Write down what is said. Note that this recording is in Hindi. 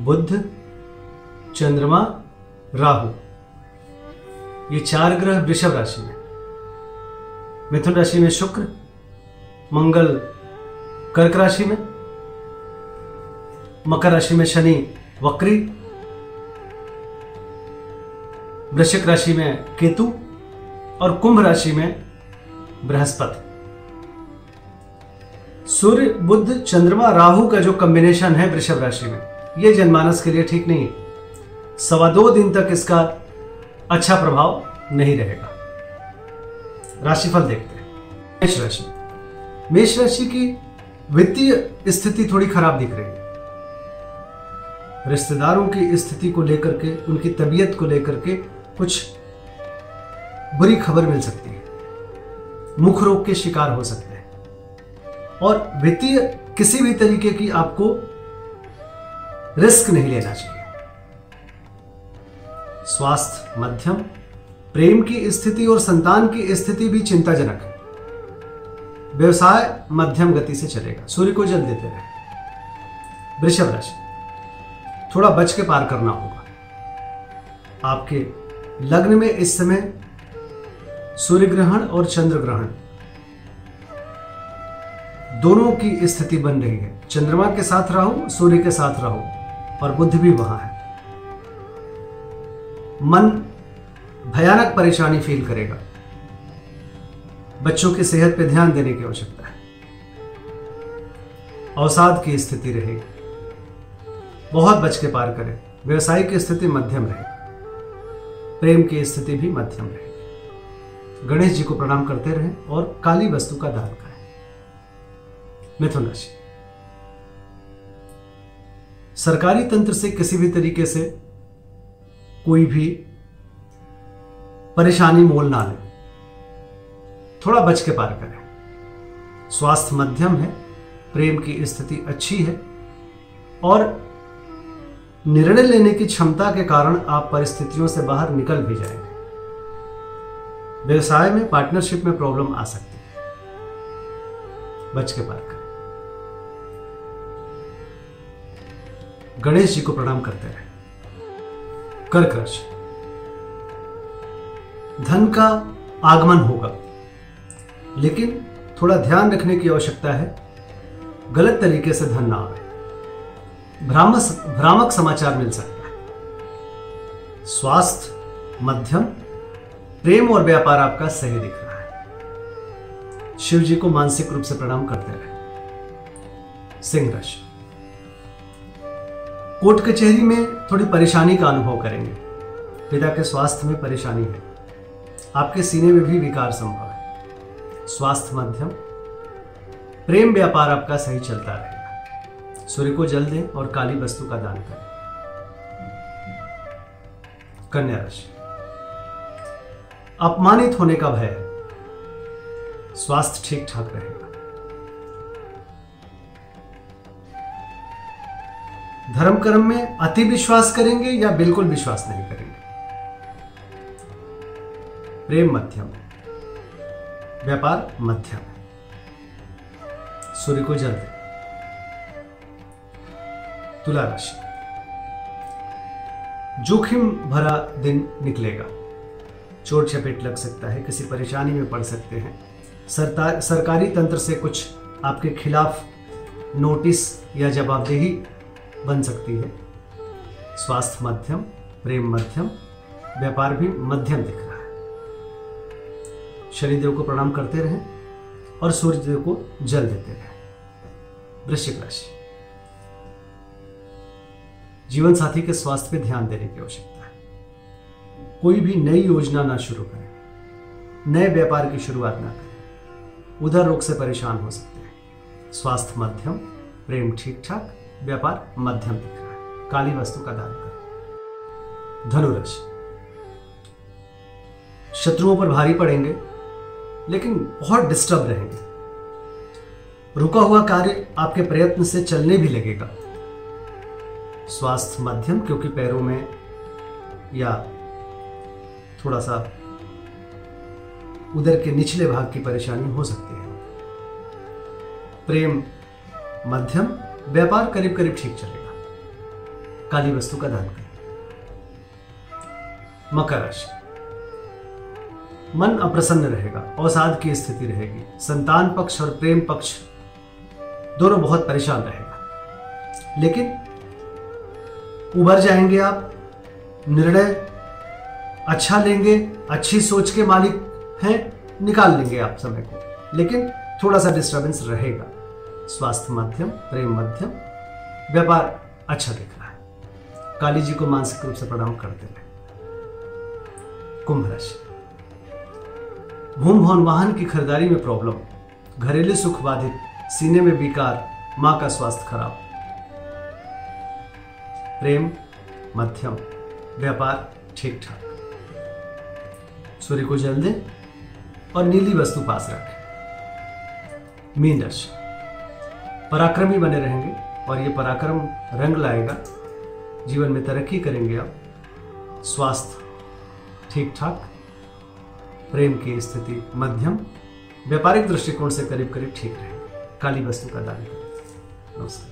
बुध, चंद्रमा, राहु। ये चार ग्रह वृषभ राशि में। मिथुन राशि में शुक्र, मंगल, कर्क राशि में। मकर राशि में शनि, वक्री। वृश्चिक राशि में केतु और कुंभ राशि में बृहस्पति। सूर्य बुद्ध चंद्रमा, राहु का जो कॉम्बिनेशन है वृषभ राशि में। यह जनमानस के लिए ठीक नहीं है। सवा दो दिन तक इसका अच्छा प्रभाव नहीं रहेगा। राशिफल देखते हैं। मेष राशि। मेष राशि की वित्तीय स्थिति थोड़ी खराब दिख रही है। रिश्तेदारों की स्थिति को लेकर के, उनकी तबीयत को लेकर के कुछ बुरी खबर मिल सकती है। मुख रोग के शिकार हो सकते हैं। और वित्तीय किसी भी तरीके की आपको रिस्क नहीं लेना चाहिए। स्वास्थ्य, मध्यम, प्रेम की स्थिति और संतान की स्थिति भी चिंताजनक है। व्यवसाय मध्यम गति से चलेगा। सूर्य को जल देते रहे। वृषभ राशि, थोड़ा बच के पार करना होगा। आपके लग्न में इस समय सूर्य ग्रहण और चंद्र ग्रहण दोनों की स्थिति बन रही है। चंद्रमा के साथ राहु, सूर्य के साथ राहु। और बुद्ध भी वहाँ है। मन भयानक परेशानी फील करेगा। बच्चों की सेहत पर ध्यान देने की आवश्यकता है। अवसाद की स्थिति रहेगी बहुत बच के पार करें। व्यवसाय की स्थिति मध्यम रहेगी प्रेम की स्थिति भी मध्यम रहेगी गणेश जी को प्रणाम करते रहें और काली वस्तु का दान करें। मिथुन राशि। सरकारी तंत्र से किसी भी तरीके से कोई भी परेशानी मोल ना ले। थोड़ा बच के पार करें। स्वास्थ्य मध्यम है, प्रेम की स्थिति अच्छी है, और निर्णय लेने की क्षमता के कारण आप परिस्थितियों से बाहर निकल भी जाएँगे। व्यवसाय में, पार्टनरशिप में प्रॉब्लम आ सकती है। बच के पार करें। गणेश जी को प्रणाम करते रहे। कर्क राशि धन का आगमन होगा, लेकिन थोड़ा ध्यान रखने की आवश्यकता है। गलत तरीके से धन ना आए भ्रामक भ्रामक समाचार मिल सकता है। स्वास्थ्य, मध्यम, प्रेम और व्यापार आपका सही दिख रहा है। शिव जी को मानसिक रूप से प्रणाम करते रहे। सिंह राशि कोर्ट कचहरी में थोड़ी परेशानी का अनुभव करेंगे। पिता के स्वास्थ्य में परेशानी है। आपके सीने में भी विकार संभव है। स्वास्थ्य मध्यम। प्रेम व्यापार आपका सही चलता रहेगा सूर्य को जल दें और काली वस्तु का दान करें। कन्या राशि। अपमानित होने का भय। स्वास्थ्य ठीक ठाक रहेगा। धर्म कर्म में अति विश्वास करेंगे या बिल्कुल विश्वास नहीं करेंगे? प्रेम मध्यम, व्यापार मध्यम। सूर्य को जल तुला राशि। जोखिम भरा दिन निकलेगा। चोट चपेट लग सकता है, किसी परेशानी में पड़ सकते हैं। सरकारी तंत्र से कुछ आपके खिलाफ नोटिस या जवाबदेही बन सकती है। स्वास्थ्य मध्यम, प्रेम मध्यम, व्यापार भी मध्यम दिख रहा है। शनिदेव को प्रणाम करते रहें और सूर्यदेव को जल देते रहें। वृश्चिक राशि। जीवन साथी के स्वास्थ्य पर ध्यान देने की आवश्यकता है। कोई भी नई योजना ना शुरू करें, नए व्यापार की शुरुआत ना करें। उधर रोग से परेशान हो सकते हैं। स्वास्थ्य मध्यम, प्रेम ठीक ठाक व्यापार मध्यम दिख रहा है। काली वस्तु का दान करें। धनुराशि। शत्रुओं पर भारी पड़ेंगे, लेकिन बहुत डिस्टर्ब रहेंगे। रुका हुआ कार्य आपके प्रयत्न से चलने भी लगेगा। स्वास्थ्य मध्यम, क्योंकि पैरों में या थोड़ा सा उधर के निचले भाग की परेशानी हो सकती है। प्रेम मध्यम व्यापार करीब करीब ठीक चलेगा। काली वस्तु का दान करें। मकर राशि। मन अप्रसन्न रहेगा अवसाद की स्थिति रहेगी, संतान पक्ष और प्रेम पक्ष दोनों बहुत परेशान रहेगा। लेकिन उभर जाएँगे आप, निर्णय अच्छा लेंगे, अच्छी सोच के मालिक हैं, निकाल लेंगे आप समय को। लेकिन थोड़ा सा डिस्टरबेंस रहेगा। स्वास्थ्य मध्यम प्रेम मध्यम व्यापार अच्छा दिख रहा है। काली जी को मानसिक रूप से प्रणाम करते रहे कुंभ राशि। भूम भवन वाहन की खरीदारी में प्रॉब्लम। घरेलू सुख बाधित, सीने में विकार, माँ का स्वास्थ्य खराब। प्रेम, मध्यम, व्यापार ठीक ठाक सूर्य को जल दें और नीली वस्तु पास रखें। मीन राशि। पराक्रमी बने रहेंगे और ये पराक्रम रंग लाएगा। जीवन में तरक्की करेंगे आप। स्वास्थ्य ठीक ठाक प्रेम की स्थिति मध्यम, व्यापारिक दृष्टिकोण से करीब करीब ठीक रहेगा काली वस्तु का दान करें। नमस्कार